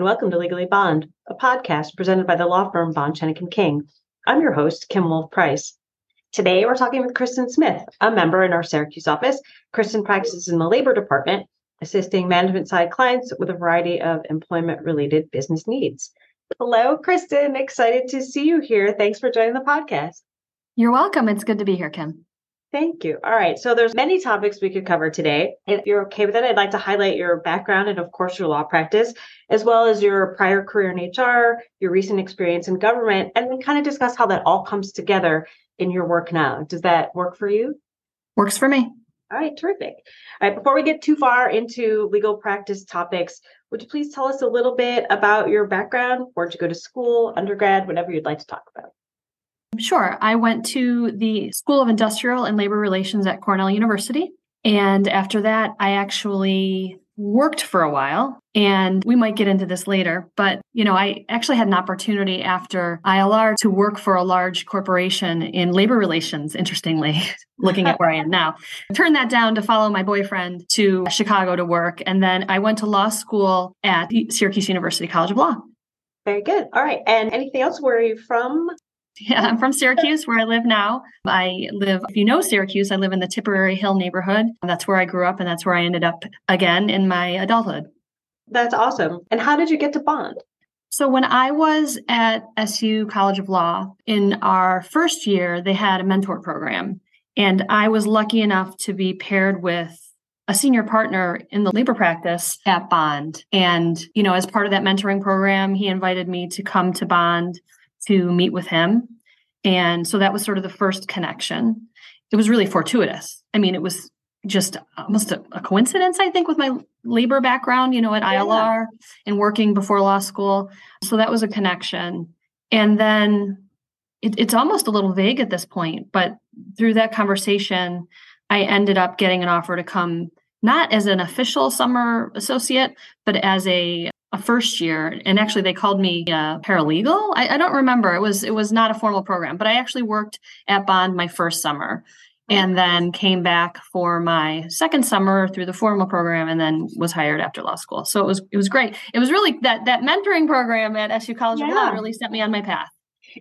and welcome to Legally Bond, a podcast presented by the law firm Bond Schoeneck King. I'm your host, Kim Wolf Price. Today, we're talking with Kristen Smith, a member in our Syracuse office. Kristen practices in the labor department, assisting management side clients with a variety of employment related business needs. Hello, Kristen. Excited to see you here. Thanks for joining the podcast. You're welcome. It's good to be here, Kim. Thank you. All right. So there's many topics we could cover today. If you're okay with it, I'd like to highlight your background and of course your law practice, as well as your prior career in HR, your recent experience in government, and then kind of discuss how that all comes together in your work now. Does that work for you? Works for me. All right, terrific. All right, before we get too far into legal practice topics, would you please tell us a little bit about your background? Where'd you go to school, undergrad, whatever you'd like to talk about? Sure. I went to the School of Industrial and Labor Relations at Cornell University. And after that, I actually worked for a while. And we might get into this later but you know i actually had an opportunity after ilr to work for a large corporation in labor relations interestingly looking at where i am now. Turned that down to follow my boyfriend to chicago to work. And then i went to law school at syracuse university college of law. Very good. All right. And anything else? Where are you from yeah, I'm from Syracuse, where I live now. I live, if you know Syracuse, I live in the Tipperary Hill neighborhood. That's where I grew up, and that's where I ended up again in my adulthood. That's awesome. And how did you get to Bond? So, when I was at SU College of Law in our first year, they had a mentor program. And I was lucky enough to be paired with a senior partner in the labor practice at Bond. And, you know, as part of that mentoring program, he invited me to come to Bond to meet with him. And so that was sort of the first connection. It was really fortuitous. I mean, it was just almost a, a coincidence, I think, with my labor background, you know, at yeah. ILR and working before law school. So that was a connection. And then it, it's almost a little vague at this point, but through that conversation, I ended up getting an offer to come not as an official summer associate, but as a a first year and actually they called me a paralegal. I, I, don't remember. It was it was not a formal program but i actually worked at bond my first summer and then came back for my second summer through the formal program and then was hired after law school. So it was it was great. It was really that that mentoring program at su college yeah. of law really set me on my path.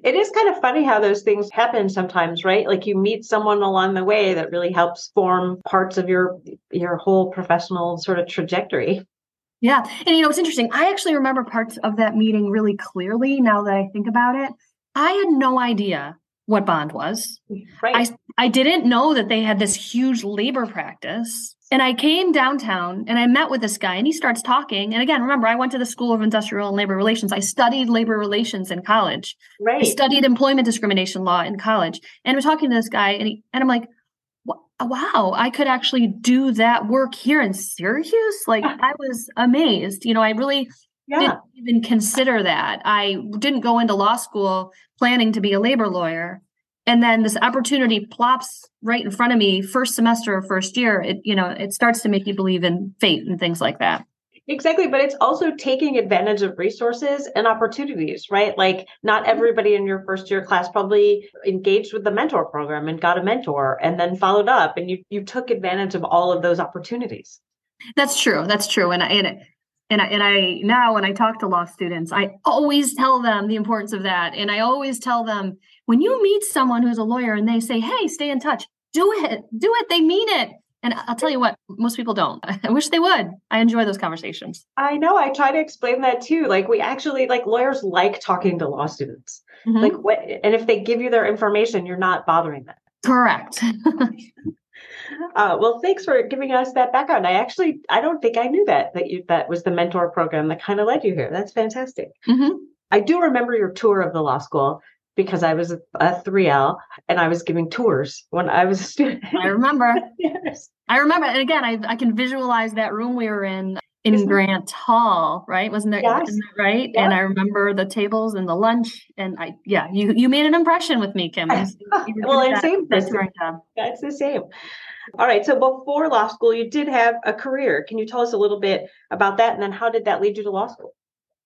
It is kind of funny how those things happen sometimes right? Like you meet someone along the way that really helps form parts of your your whole professional sort of trajectory yeah. And you know, it's interesting. I actually remember parts of that meeting really clearly now that I think about it. I had no idea what bond was. Right. I, I didn't know that they had this huge labor practice. And I came downtown and I met with this guy and he starts talking. And again, remember, I went to the School of Industrial and Labor Relations. I studied labor relations in college. Right. I studied employment discrimination law in college. And we're talking to this guy and he, and I'm like, Oh, wow, I could actually do that work here in Syracuse. Like I was amazed. You know, I really yeah. didn't even consider that. I didn't go into law school planning to be a labor lawyer. And then this opportunity plops right in front of me first semester or first year. It, you know, it starts to make you believe in fate and things like that. Exactly, but it's also taking advantage of resources and opportunities, right? Like not mm-hmm. everybody in your first year class probably engaged with the mentor program and got a mentor and then followed up and you you took advantage of all of those opportunities. That's true. That's true. And I and and I, and I now when I talk to law students, I always tell them the importance of that. And I always tell them when you meet someone who's a lawyer and they say, "Hey, stay in touch." Do it. Do it. They mean it. And I'll tell you what, most people don't. I wish they would. I enjoy those conversations. I know. I try to explain that too. Like we actually like lawyers like talking to law students. Mm-hmm. Like what and if they give you their information, you're not bothering them. Correct. uh, well, thanks for giving us that background. I actually I don't think I knew that that you that was the mentor program that kind of led you here. That's fantastic. Mm-hmm. I do remember your tour of the law school because I was a, 3L and I was giving tours when I was a student. I remember. yes. I remember. And again, I, I can visualize that room we were in in Isn't Grant Hall, right? Wasn't that, yes. that right? And I remember the tables and the lunch. And I, yeah, you you made an impression with me, Kim. well, it's the same. That's, that's the same. All right. So before law school, you did have a career. Can you tell us a little bit about that? And then how did that lead you to law school?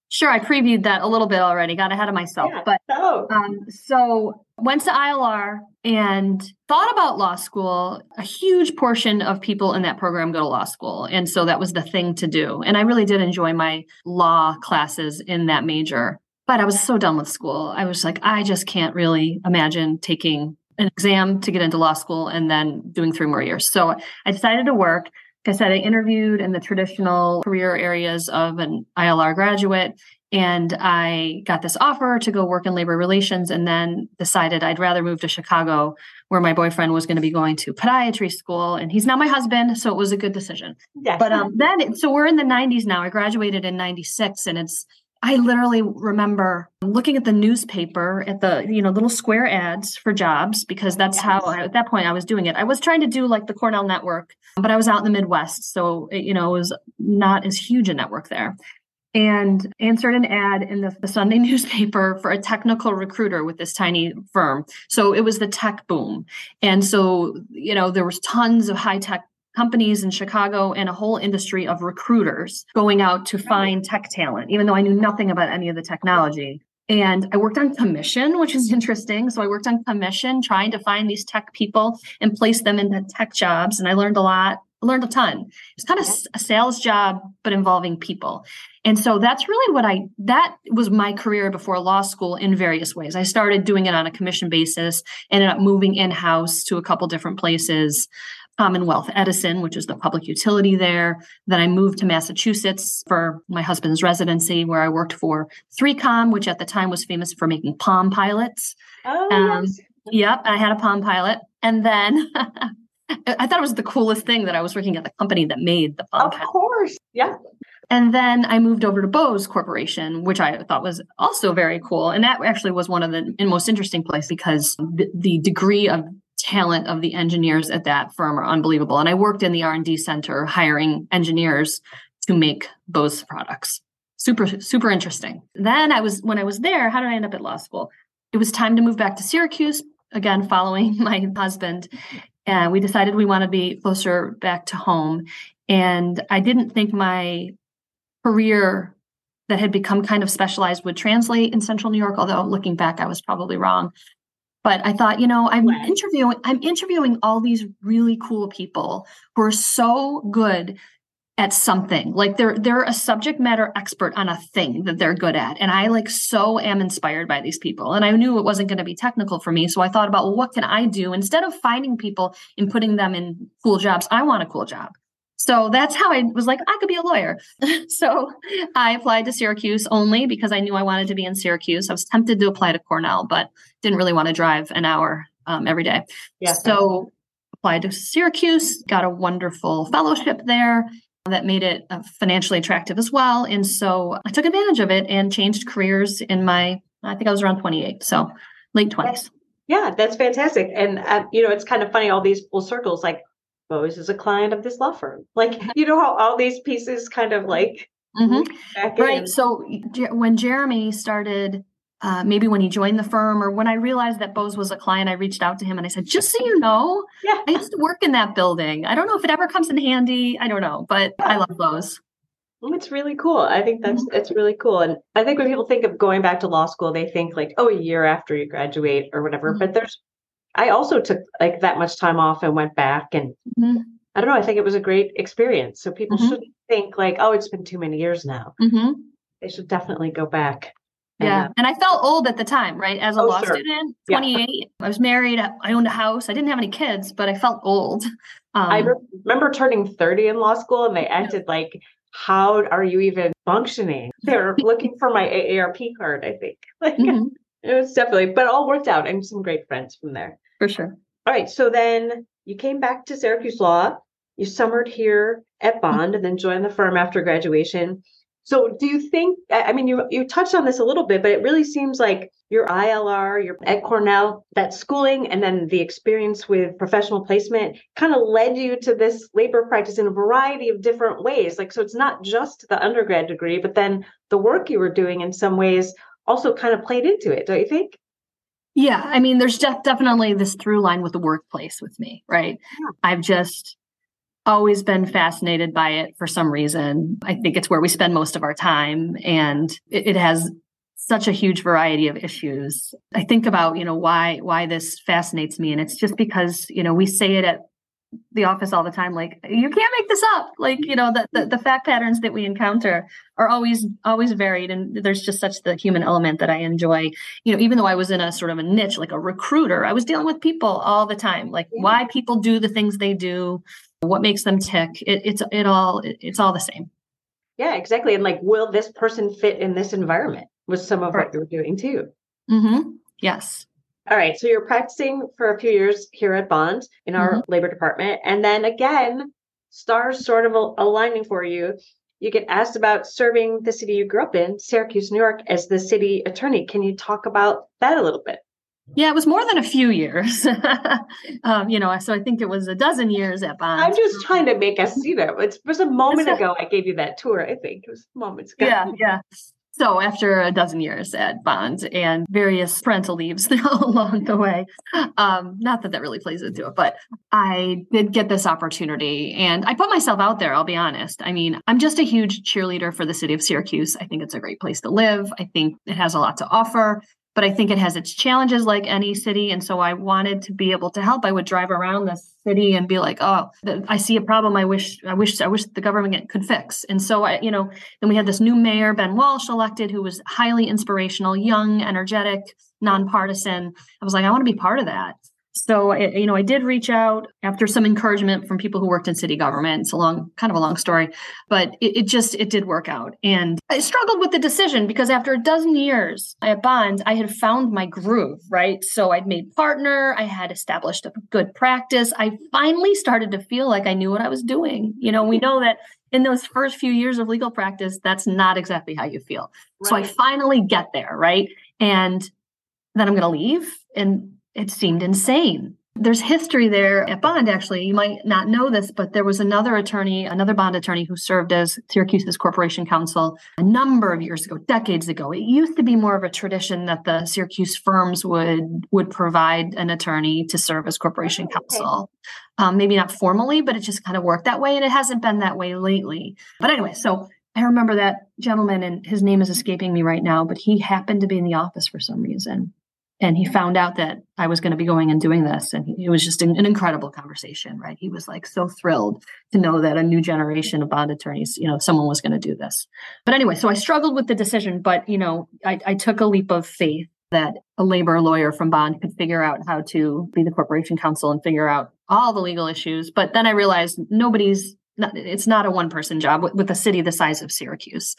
Sure, I previewed that a little bit already. Got ahead of myself, yeah. but oh. um, so went to ILR and thought about law school. A huge portion of people in that program go to law school. And so that was the thing to do. And I really did enjoy my law classes in that major. But I was so done with school. I was like, I just can't really imagine taking an exam to get into law school and then doing three more years. So I decided to work. I said, I interviewed in the traditional career areas of an ILR graduate and I got this offer to go work in labor relations and then decided I'd rather move to Chicago where my boyfriend was going to be going to podiatry school and he's now my husband so it was a good decision. Yes. But um then so we're in the 90s now. I graduated in 96 and it's I literally remember looking at the newspaper at the you know little square ads for jobs because that's yes. how I, at that point I was doing it. I was trying to do like the Cornell network, but I was out in the Midwest, so it, you know it was not as huge a network there and answered an ad in the, the, Sunday newspaper for a technical recruiter with this tiny firm. So it was the tech boom. And so, you know, there was tons of high tech companies in Chicago and a whole industry of recruiters going out to find tech talent, even though I knew nothing about any of the technology. And I worked on commission, which is interesting. So I worked on commission, trying to find these tech people and place them into tech jobs. And I learned a lot, learned a ton. It's kind of a sales job, but involving people. And so that's really what I, that was my career before law school in various ways. I started doing it on a commission basis, ended up moving in house to a couple different places. Commonwealth Edison, which is the public utility there. Then I moved to Massachusetts for my husband's residency, where I worked for 3Com, which at the time was famous for making Palm pilots. Oh, um, yes. Yep, I had a Palm pilot. And then I thought it was the coolest thing that I was working at the company that made the Palm Of pilot. course. Yeah. And then I moved over to Bose Corporation, which I thought was also very cool. And that actually was one of the most interesting places because the, the degree of talent of the engineers at that firm are unbelievable. And I worked in the R&D center hiring engineers to make Bose products. Super, super interesting. Then I was, when I was there, how did I end up at law school? It was time to move back to Syracuse, again, following my husband. And we decided we want to be closer back to home. And I didn't think my career that had become kind of specialized would translate in central New York, although looking back, I was probably wrong. But I thought, you know, I'm interviewing, I'm interviewing all these really cool people who are so good at something. Like they're they're a subject matter expert on a thing that they're good at. And I like so am inspired by these people. And I knew it wasn't going to be technical for me. So I thought about well, what can I do instead of finding people and putting them in cool jobs? I want a cool job. So that's how I was like, I could be a lawyer. so I applied to Syracuse only because I knew I wanted to be in Syracuse. I was tempted to apply to Cornell, but didn't really want to drive an hour um, every day. Yeah. So applied to Syracuse, got a wonderful fellowship there that made it uh, financially attractive as well. And so I took advantage of it and changed careers in my, I think I was around 28. So late 20s. Yeah, that's fantastic. And, uh, you know, it's kind of funny, all these full circles, like Bose is a client of this law firm. Like, you know how all these pieces kind of like mm-hmm. right. So when Jeremy started, uh, maybe when he joined the firm or when I realized that Bose was a client, I reached out to him and I said, just so you know, yeah. I used to work in that building. I don't know if it ever comes in handy. I don't know, but I love Bose. It's really cool. I think that's mm-hmm. it's really cool. And I think when people think of going back to law school, they think like, oh, a year after you graduate or whatever. Mm-hmm. But there's I also took like that much time off and went back and mm-hmm. I don't know, I think it was a great experience. So people mm-hmm. shouldn't think like, oh, it's been too many years now. Mm-hmm. They should definitely go back. Yeah. And, I felt old at the time, right? As a oh, law sure. student, 28, yeah. I was married, I owned a house. I didn't have any kids, but I felt old. Um, I re- remember turning 30 in law school and they acted yeah. like, how are you even functioning? They're looking for my AARP card, I think. Like, mm-hmm. it was definitely, but all worked out and some great friends from there. For sure. All right. So then you came back to Syracuse Law. You summered here at Bond and then joined the firm after graduation. So do you think I mean you you touched on this a little bit, but it really seems like your ILR, your at Cornell, that schooling and then the experience with professional placement kind of led you to this labor practice in a variety of different ways. Like so it's not just the undergrad degree, but then the work you were doing in some ways also kind of played into it, don't you think? Yeah, I mean, there's def- definitely this through line with the workplace with me, right? Yeah. I've just always been fascinated by it for some reason. I think it's where we spend most of our time, and it, it has such a huge variety of issues. I think about, you know, why why this fascinates me and it's just because, you know, we say it at the office all the time like you can't make this up like you know the, the, the fact patterns that we encounter are always always varied and there's just such the human element that i enjoy you know even though i was in a sort of a niche like a recruiter i was dealing with people all the time like why people do the things they do what makes them tick it, it's it all it's all the same yeah exactly and like will this person fit in this environment with some of right. what you're doing too mm-hmm. yes all right. So you're practicing for a few years here at Bond in our mm-hmm. labor department. And then again, stars sort of aligning for you. You get asked about serving the city you grew up in, Syracuse, New York, as the city attorney. Can you talk about that a little bit? Yeah, it was more than a few years. um, you know, so I think it was a dozen years at Bond. I'm just trying to make us see that. It was a moment ago I gave you that tour, I think. It was moments ago. Yeah, yeah. So after a dozen years at Bond and various parental leaves along the way, um, not that that really plays into it, but I did get this opportunity and I put myself out there. I'll be honest. I mean, I'm just a huge cheerleader for the city of Syracuse. I think it's a great place to live. I think it has a lot to offer but I think it has its challenges like any city. And so I wanted to be able to help. I would drive around the city and be like, oh, I see a problem. I wish, I wish, I wish the government could fix. And so I, you know, then we had this new mayor, Ben Walsh, elected, who was highly inspirational, young, energetic, nonpartisan. I was like, I want to be part of that. So, you know, I did reach out after some encouragement from people who worked in city government. It's a long, kind of a long story, but it, it, just, it did work out. And I struggled with the decision because after a dozen years at Bond, I had found my groove, right? So I'd made partner, I had established a good practice. I finally started to feel like I knew what I was doing. You know, we know that in those first few years of legal practice, that's not exactly how you feel. Right. So I finally get there, right? And then I'm going to leave. And it seemed insane. There's history there at Bond, actually. You might not know this, but there was another attorney, another Bond attorney who served as Syracuse's corporation counsel a number of years ago, decades ago. It used to be more of a tradition that the Syracuse firms would would provide an attorney to serve as corporation counsel. Um, maybe not formally, but it just kind of worked that way, and it hasn't been that way lately. But anyway, so I remember that gentleman, and his name is escaping me right now, but he happened to be in the office for some reason and he found out that I was going to be going and doing this. And it was just an, an, incredible conversation, right? He was like so thrilled to know that a new generation of bond attorneys, you know, someone was going to do this. But anyway, so I struggled with the decision, but, you know, I, I took a leap of faith that a labor lawyer from Bond could figure out how to be the corporation counsel and figure out all the legal issues. But then I realized nobody's, not, it's not a one person job with, with a city the size of Syracuse.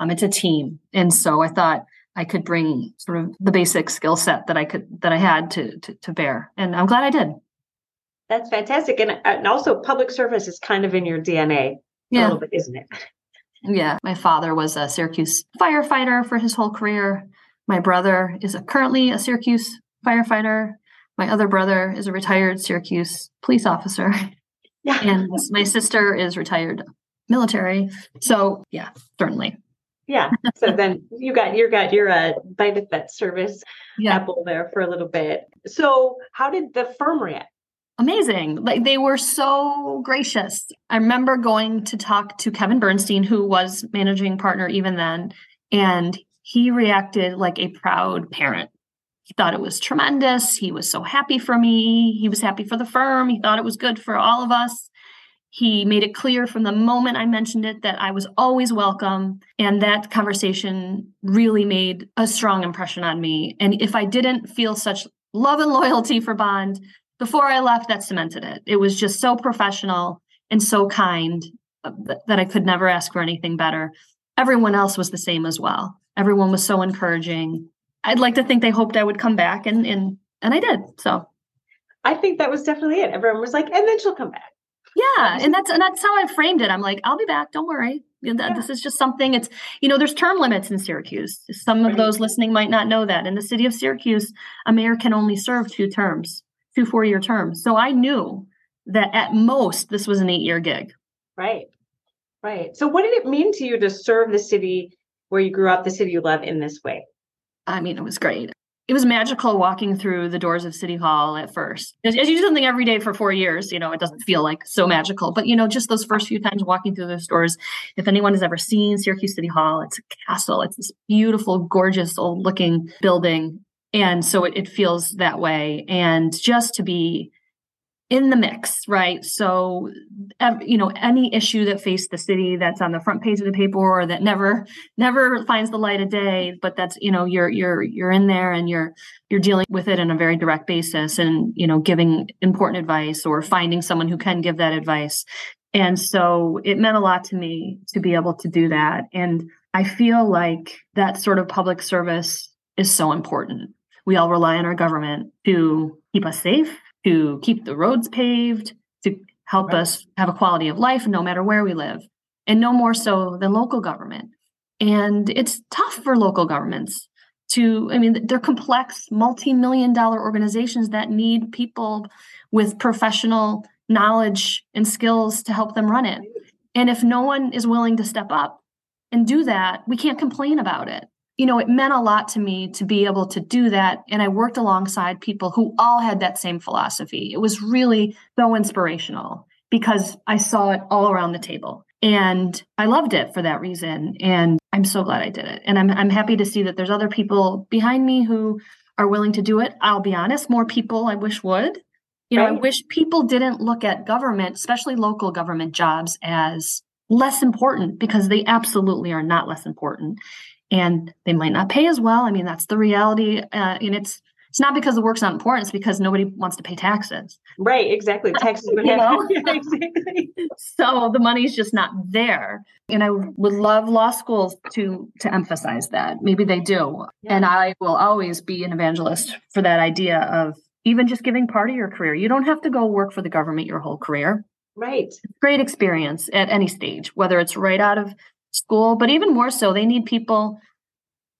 Um, it's a team. And so I thought, I could bring sort of the basic skill set that I could that I had to, to, to bear, and I'm glad I did. That's fantastic, and uh, and also public service is kind of in your DNA yeah. a little bit, isn't it? Yeah, my father was a Syracuse firefighter for his whole career. My brother is a, currently a Syracuse firefighter. My other brother is a retired Syracuse police officer. Yeah. And my sister is retired military. So, yeah, certainly. Yeah. So then you got you got your uh, bite that service yeah. apple there for a little bit. So how did the firm react? Amazing. Like they were so gracious. I remember going to talk to Kevin Bernstein, who was managing partner even then, and he reacted like a proud parent. He thought it was tremendous. He was so happy for me. He was happy for the firm. He thought it was good for all of us. He made it clear from the moment I mentioned it that I was always welcome. And that conversation really made a strong impression on me. And if I didn't feel such love and loyalty for Bond before I left, that cemented it. It was just so professional and so kind uh, that I could never ask for anything better. Everyone else was the same as well. Everyone was so encouraging. I'd like to think they hoped I would come back and and and I did. So I think that was definitely it. Everyone was like, and then she'll come back. Yeah, and that's and that's how I framed it. I'm like, I'll be back. Don't worry. Yeah. This is just something. It's you know, there's term limits in Syracuse. Some of those listening might not know that. In the city of Syracuse, a mayor can only serve two terms, two four-year terms. So I knew that at most this was an eight-year gig. Right, right. So what did it mean to you to serve the city where you grew up, the city you love, in this way? I mean, it was great. It was magical walking through the doors of City Hall at first. As, as, you do something every day for four years, you know, it doesn't feel like so magical. But, you know, just those first few times walking through those doors, if anyone has ever seen Syracuse City Hall, it's a castle. It's this beautiful, gorgeous, old looking building. And so it, it feels that way. And just to be in the mix, right? So, you know, any issue that faced the city that's on the front page of the paper or that never, never finds the light of day, but that's, you know, you're, you're, you're in there and you're, you're dealing with it in a very direct basis and, you know, giving important advice or finding someone who can give that advice. And so it meant a lot to me to be able to do that. And I feel like that sort of public service is so important. We all rely on our government to keep us safe to keep the roads paved, to help right. us have a quality of life no matter where we live, and no more so than local government. And it's tough for local governments to, I mean, they're complex, multi million dollar organizations that need people with professional knowledge and skills to help them run it. And if no one is willing to step up and do that, we can't complain about it you know, it meant a lot to me to be able to do that. And I worked alongside people who all had that same philosophy. It was really so inspirational because I saw it all around the table. And I loved it for that reason. And I'm so glad I did it. And I'm, I'm happy to see that there's other people behind me who are willing to do it. I'll be honest, more people I wish would. You know, right. I wish people didn't look at government, especially local government jobs, as less important because they absolutely are not less important and they might not pay as well. I mean, that's the reality. Uh, and it's it's not because the work's not important; it's because nobody wants to pay taxes. Right? Exactly. Taxes would have exactly. So the money's just not there. And I would love law schools to to emphasize that. Maybe they do. Yeah. And I will always be an evangelist for that idea of even just giving part of your career. You don't have to go work for the government your whole career. Right. Great experience at any stage, whether it's right out of school, but even more so, they need people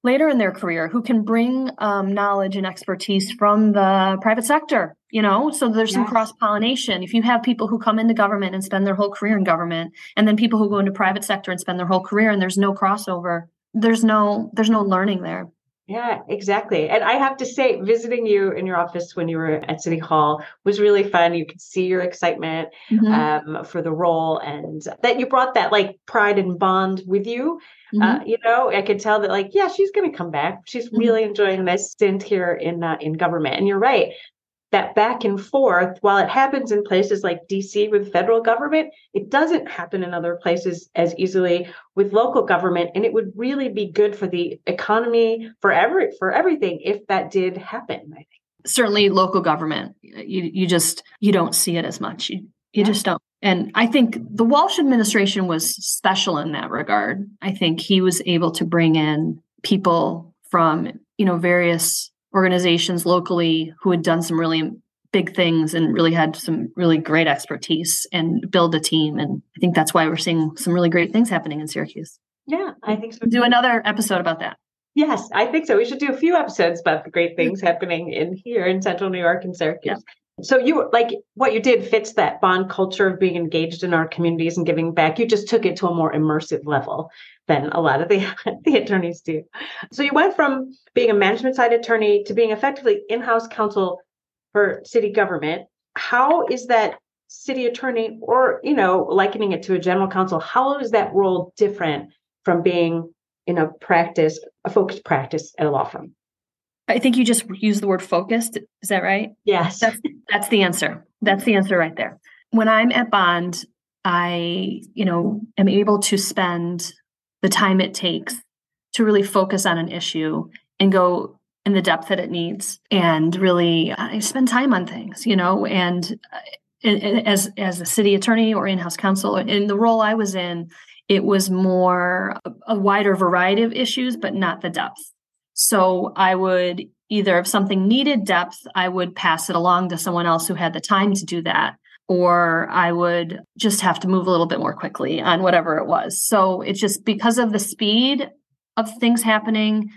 later in their career who can bring um, knowledge and expertise from the private sector you know? So there's some cross pollination if you have people who come into government and spend their whole career in government and then people who go into private sector and spend their whole career and there's no crossover there's no there's no learning there yeah, exactly. And I have to say, visiting you in your office when you were at City Hall was really fun. You could see your excitement mm-hmm. um, for the role and that you brought that like pride and bond with you. Uh, mm-hmm. Uh, you know, I could tell that like, yeah, she's going to come back. She's mm-hmm. really enjoying this stint here in uh, in government. And you're right that back and forth, while it happens in places like DC with federal government, it doesn't happen in other places as easily with local government. And it would really be good for the economy, for every for everything, if that did happen, I think. Certainly local government. You you just you don't see it as much. You you yeah. just don't. And I think the Walsh administration was special in that regard. I think he was able to bring in people from, you know, various organizations locally who had done some really big things and really had some really great expertise and build a team. And I think that's why we're seeing some really great things happening in Syracuse. Yeah, I think so. Do another episode about that. Yes, I think so. We should do a few episodes about the great things happening in here in Central New York and Syracuse. So you like what you did fits that bond culture of being engaged in our communities and giving back. You just took it to a more immersive level than a lot of the, the attorneys do. So you went from being a management side attorney to being effectively in-house counsel for city government. How is that city attorney or, you know, likening it to a general counsel, how is that role different from being in a practice, a focused practice at a law firm? I think you just used the word focused. Is that right? Yes. That's, that's the answer. That's the answer right there. When I'm at Bond, I, you know, am able to spend the time it takes to really focus on an issue and go in the depth that it needs and really uh, spend time on things, you know, and uh, as as a city attorney or in-house counsel in the role I was in, it was more a wider variety of issues, but not the depth. So I would either if something needed depth, I would pass it along to someone else who had the time to do that or I would just have to move a little bit more quickly on whatever it was. So it's just because of the speed of things happening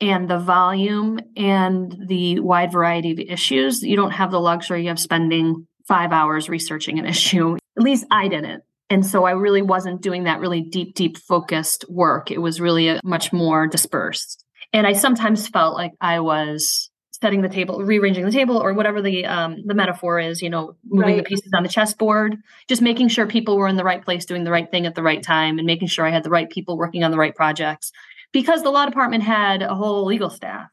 and the volume and the wide variety of issues, you don't have the luxury of spending five hours researching an issue. At least I didn't. And so I really wasn't doing that really deep, deep focused work. It was really uh, much more dispersed. And I sometimes felt like I was setting the table, rearranging the table, or whatever the um, the metaphor is, you know, moving right. the pieces on the chessboard, just making sure people were in the right place, doing the right thing at the right time, and making sure I had the right people working on the right projects. Because the law department had a whole legal staff,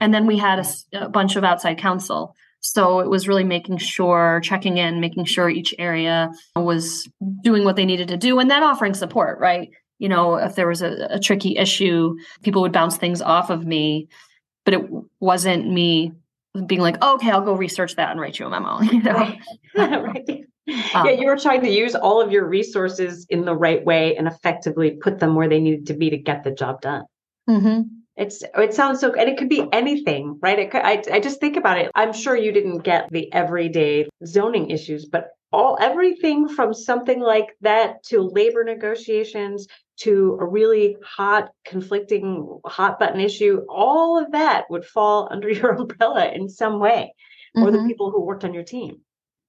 and then we had a, a bunch of outside counsel. So it was really making sure, checking in, making sure each area was doing what they needed to do, and then offering support, right? You know, if there was a, a tricky issue, people would bounce things off of me but it wasn't me being like, oh, okay, I'll go research that and write you a memo. You know? Right. right. Um, yeah, you were trying to use all of your resources in the right way and effectively put them where they needed to be to get the job done. Mm-hmm. It's it sounds so, and it could be anything, right? It could, I I just think about it. I'm sure you didn't get the everyday zoning issues, but all everything from something like that to labor negotiations to a really hot, conflicting, hot button issue, all of that would fall under your umbrella in some way, or mm-hmm. the people who worked on your team.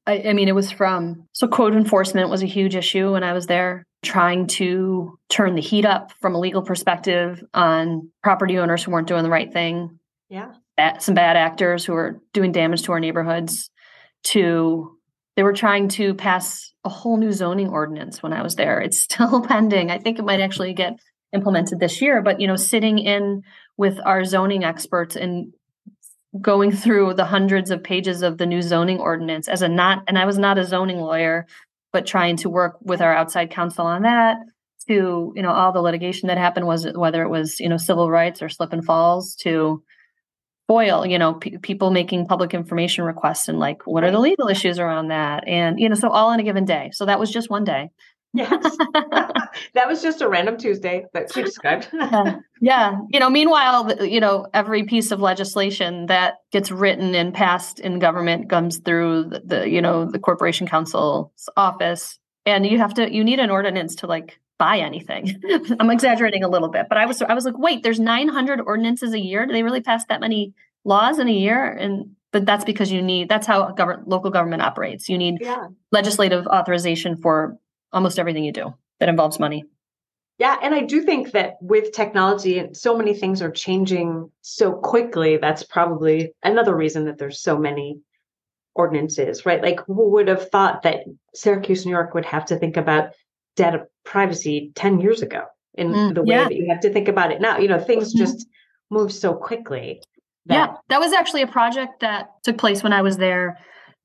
I, I, mean, it was from so code enforcement was a huge issue when I was there, trying to turn the heat up from a legal perspective on property owners who weren't doing the right thing. Yeah. some bad actors who were doing damage to our neighborhoods, to they were trying to pass a whole new zoning ordinance when I was there. It's still pending. I think it might actually get implemented this year, but you know, sitting in with our zoning experts and going through the hundreds of pages of the new zoning ordinance as a not and I was not a zoning lawyer, but trying to work with our outside counsel on that to, you know, all the litigation that happened was whether it was, you know, civil rights or slip and falls to FOIL, you know, p- people making public information requests and like, what are the legal issues around that? And, you know, so all in a given day. So that was just one day. Yes. that was just a random Tuesday that she described. yeah. yeah. You know, meanwhile, you know, every piece of legislation that gets written and passed in government comes through the, the you know, the corporation counsel's office. And you have to, you need an ordinance to like buy anything. I'm exaggerating a little bit, but I was I was like, wait, there's 900 ordinances a year. Do they really pass that many laws in a year? And but that's because you need that's how government local government operates. You need yeah. legislative authorization for almost everything you do that involves money. Yeah, and I do think that with technology, so many things are changing so quickly. That's probably another reason that there's so many ordinances, right? Like, who would have thought that Syracuse, New York would have to think about data privacy 10 years ago in mm, the way yeah. that you have to think about it now. You know, things mm-hmm. just move so quickly. That- yeah, that was actually a project that took place when I was there.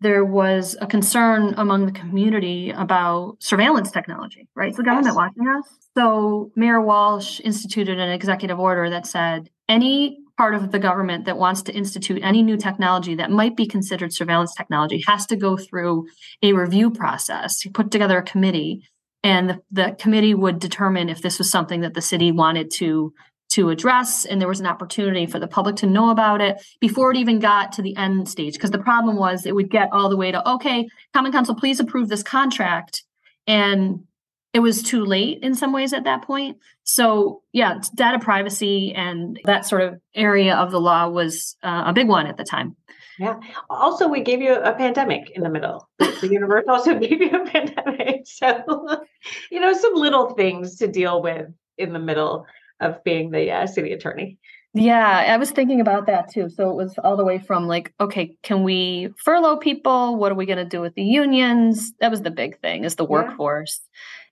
There was a concern among the community about surveillance technology, right? It's the government yes. watching us. So Mayor Walsh instituted an executive order that said any part of the government that wants to institute any new technology that might be considered surveillance technology has to go through a review process. He put together a committee and the, the committee would determine if this was something that the city wanted to to address and there was an opportunity for the public to know about it before it even got to the end stage. Because the problem was it would get all the way to okay common council please approve this contract. And it was too late in some ways at that point. So yeah data privacy and that sort of area of the law was uh, a big one at the time yeah. Also, we gave you a pandemic in the middle. The universe also gave you a pandemic. So, you know, some little things to deal with in the middle of being the uh, city attorney. Yeah, I was thinking about that too. So it was all the way from like, okay, can we furlough people? What are we going to do with the unions? That was the big thing, is the workforce.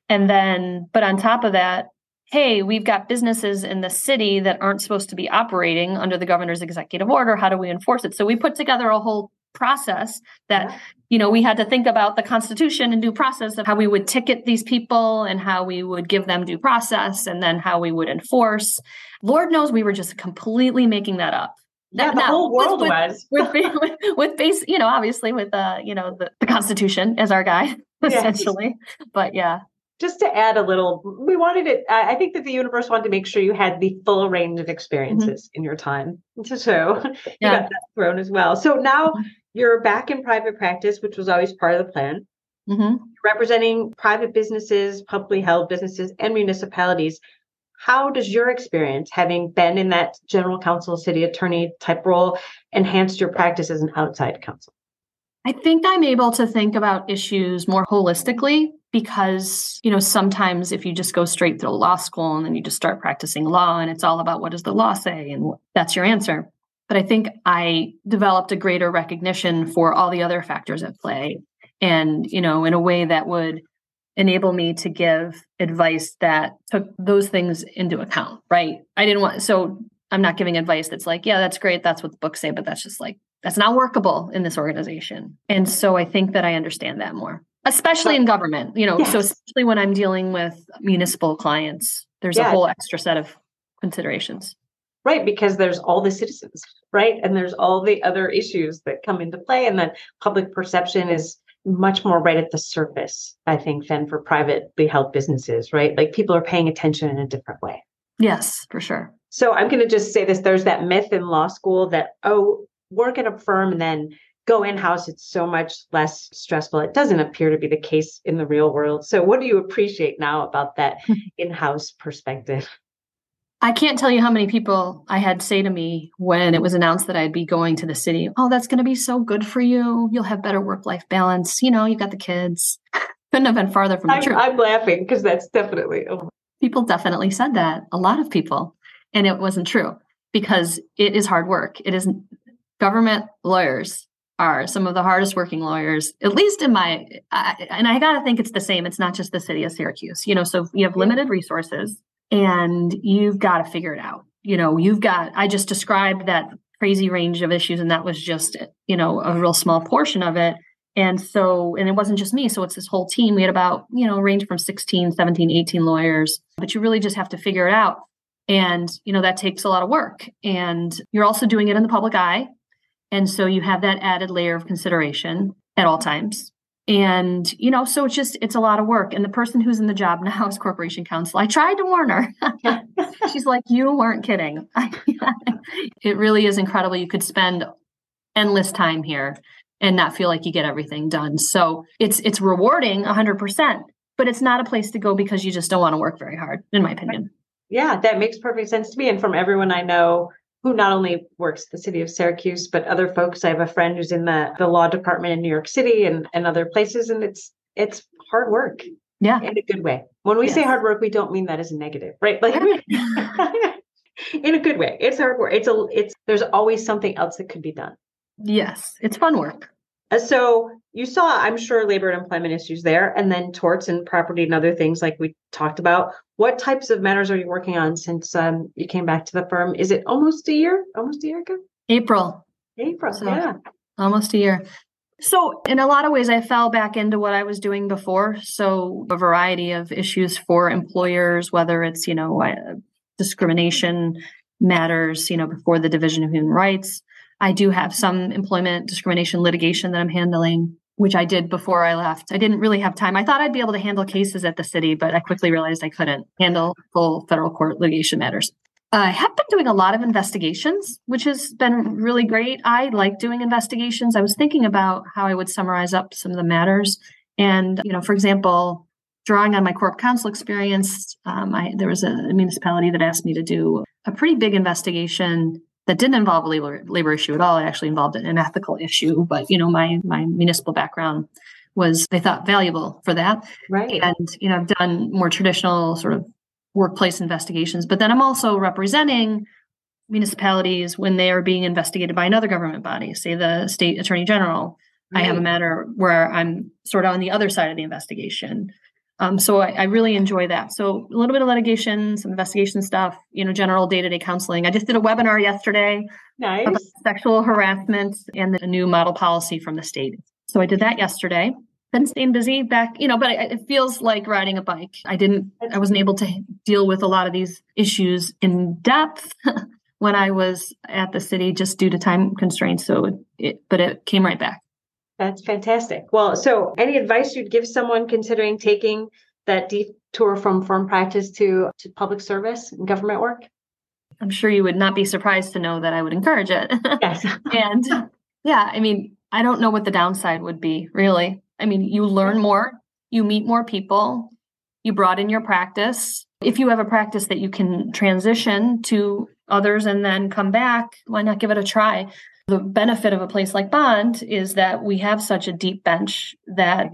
Yeah. And then, but on top of that, hey, we've got businesses in the city that aren't supposed to be operating under the governor's executive order. How do we enforce it? So we put together a whole process that yeah. you know we had to think about the constitution and due process of how we would ticket these people and how we would give them due process and then how we would enforce lord knows we were just completely making that up yeah, the whole world with, was with, with, with base, you know, obviously with uh, you know, the, the Constitution as our guide, essentially. But yeah, just to add a little, we wanted it. I think that the universe wanted to make sure you had the full range of experiences mm-hmm. in your time. So you yeah. got that thrown as well. So now mm-hmm. you're back in private practice, which was always part of the plan. Mm-hmm. Representing private businesses, publicly held businesses, and municipalities. How does your experience, having been in that general counsel, city attorney type role, enhance your practice as an outside counsel? I think I'm able to think about issues more holistically because you know sometimes if you just go straight to law school and then you just start practicing law and it's all about what does the law say and that's your answer but I think I developed a greater recognition for all the other factors at play and, you know, in a way that would enable me to give advice that took those things into account, right? I didn't want, so I'm not giving advice that's like, yeah, that's great. That's what the books say, but that's just like, that's not workable in this organization. And so I think that I understand that more, especially in government, you know, yes. so especially when I'm dealing with municipal clients, there's yeah. a whole extra set of considerations. Right, because there's all the citizens, right? And there's all the other issues that come into play. And then public perception is much more right at the surface, I think, than for privately held businesses, right? Like people are paying attention in a different way. Yes, for sure. So I'm going to just say this there's that myth in law school that, oh, work at a firm and then go in house, it's so much less stressful. It doesn't appear to be the case in the real world. So, what do you appreciate now about that in house perspective? I can't tell you how many people I had say to me when it was announced that I'd be going to the city, Oh, that's going to be so good for you. You'll have better work life balance. You know, you've got the kids. Couldn't have been farther from the I'm, truth. I'm laughing because that's definitely. People definitely said that. A lot of people. And it wasn't true because it is hard work. It is government lawyers are some of the hardest working lawyers, at least in my, I, and I got to think it's the same. It's not just the city of Syracuse, you know, so you have limited resources and you've got to figure it out. You know, you've got, I just described that crazy range of issues, and that was just, you know, a real small portion of it. And so, and it wasn't just me. So it's this whole team. We had about, you know, range from 16, 17, 18 lawyers, but you really just have to figure it out. And, you know, that takes a lot of work. And you're also doing it in the public eye. And so you have that added layer of consideration at all times. And you know so it's just it's a lot of work. And the person who's in the job now is corporation counsel. I tried to warn her. She's like you weren't kidding. It really is incredible. You could spend endless time here and not feel like you get everything done. So it's it's rewarding 100% but it's not a place to go because you just don't want to work very hard in my opinion. Yeah that makes perfect sense to me. And from everyone i know who not only works at the city of Syracuse, but other folks. I have a friend who's in the, the law department in New York City and, and other places, and it's it's hard work. Yeah. In a good way. When we yes. say hard work, we don't mean that as a negative, right? Like in a good way. It's hard work. It's a it's there's always something else that could be done. Yes. It's fun work. Uh, so you saw, I'm sure, labor and employment issues there, and then torts and property and other things like we talked about. What types of matters are you working on since um, you came back to the firm? Is it almost a year? Almost a year ago? April. April, so, yeah. Almost a year. So, in a lot of ways, I fell back into what I was doing before. So, a variety of issues for employers, whether it's, you know, discrimination matters, you know, before the Division of Human Rights, I do have some employment discrimination litigation that I'm handling, which I did before I left. I didn't really have time. I thought I'd be able to handle cases at the city, but I quickly realized I couldn't handle full federal court litigation matters. I have been doing a lot of investigations, which has been really great. I like doing investigations. I was thinking about how I would summarize up some of the matters. And, you know, for example, drawing on my corp counsel experience, um, I, there was a municipality that asked me to do a pretty big investigation that didn't involve a labor, labor issue at all. It actually involved an ethical issue. But you know, my my municipal background was they thought valuable for that. Right. And you know, I've done more traditional sort of workplace investigations. But then I'm also representing municipalities when they are being investigated by another government body, say the state attorney general. Right. I have a matter where I'm sort of on the other side of the investigation. Um, so I, I, really enjoy that. So a little bit of litigation, some investigation stuff, you know, general day-to-day counseling. I just did a webinar yesterday nice. about sexual harassment and the new model policy from the state. So I did that yesterday. Been staying busy back, you know, but it, it feels like riding a bike. I didn't, I wasn't able to deal with a lot of these issues in depth when I was at the city just due to time constraints. So it, but it came right back. That's fantastic. Well, so any advice you'd give someone considering taking that detour from firm practice to, to public service and government work? I'm sure you would not be surprised to know that I would encourage it. Yes. and yeah, I mean, I don't know what the downside would be, really. I mean, you learn more, you meet more people, you broaden your practice. If you have a practice that you can transition to others and then come back, why not give it a try? The benefit of a place like Bond is that we have such a deep bench that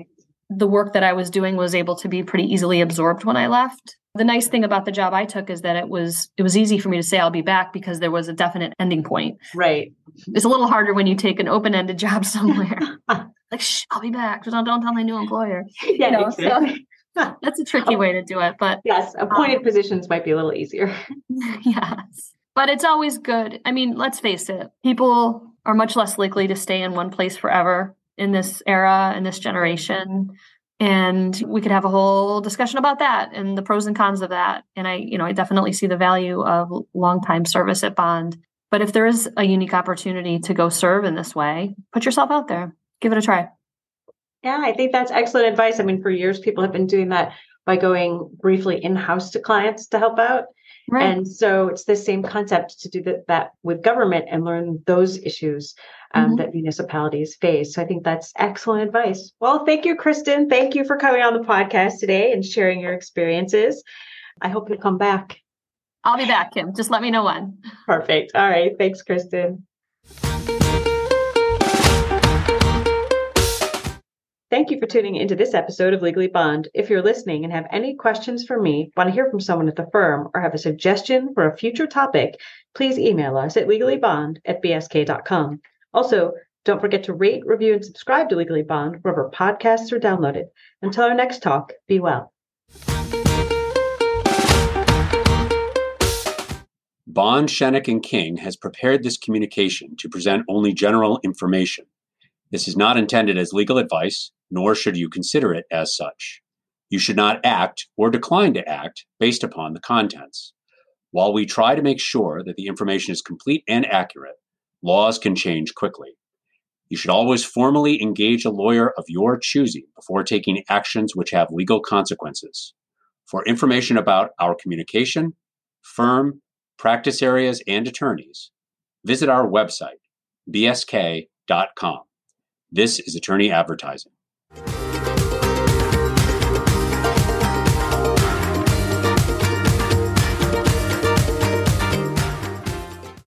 the work that I was doing was able to be pretty easily absorbed when I left. The nice thing about the job I took is that it was it was easy for me to say I'll be back because there was a definite ending point. Right. It's a little harder when you take an open-ended job somewhere. like, Shh, I'll be back. Don't, don't tell my new employer. Yeah, You know, so that's a tricky way to do it, but yes, appointed um, positions might be a little easier. yes. But it's always good. I mean, let's face it, people are much less likely to stay in one place forever in this era and this generation. And we could have a whole discussion about that and the pros and cons of that. And I, you know, I definitely see the value of long time service at Bond. But if there is a unique opportunity to go serve in this way, put yourself out there. Give it a try. Yeah, I think that's excellent advice. I mean, for years, people have been doing that by going briefly in house to clients to help out. Right. And so it's the same concept to do that, that with government and learn those issues um, Mhm. that municipalities face. So I think that's excellent advice. Well, thank you, Kristen. Thank you for coming on the podcast today and sharing your experiences. I hope you come back. I'll be back, Kim. Just let me know when. Perfect. All right. Thanks, Kristen. Thank you for tuning into this episode of Legally Bond. If you're listening and have any questions for me, want to hear from someone at the firm, or have a suggestion for a future topic, please email us at legallybond at bsk.com. Also, don't forget to rate, review, and subscribe to Legally Bond wherever podcasts are downloaded. Until our next talk, be well. Bond, Schoeneck, and King has prepared this communication to present only general information. This is not intended as legal advice, nor should you consider it as such. You should not act or decline to act based upon the contents. While we try to make sure that the information is complete and accurate, laws can change quickly. You should always formally engage a lawyer of your choosing before taking actions which have legal consequences. For information about our communication, firm, practice areas, and attorneys, visit our website, bsk.com. This is attorney advertising. Thank you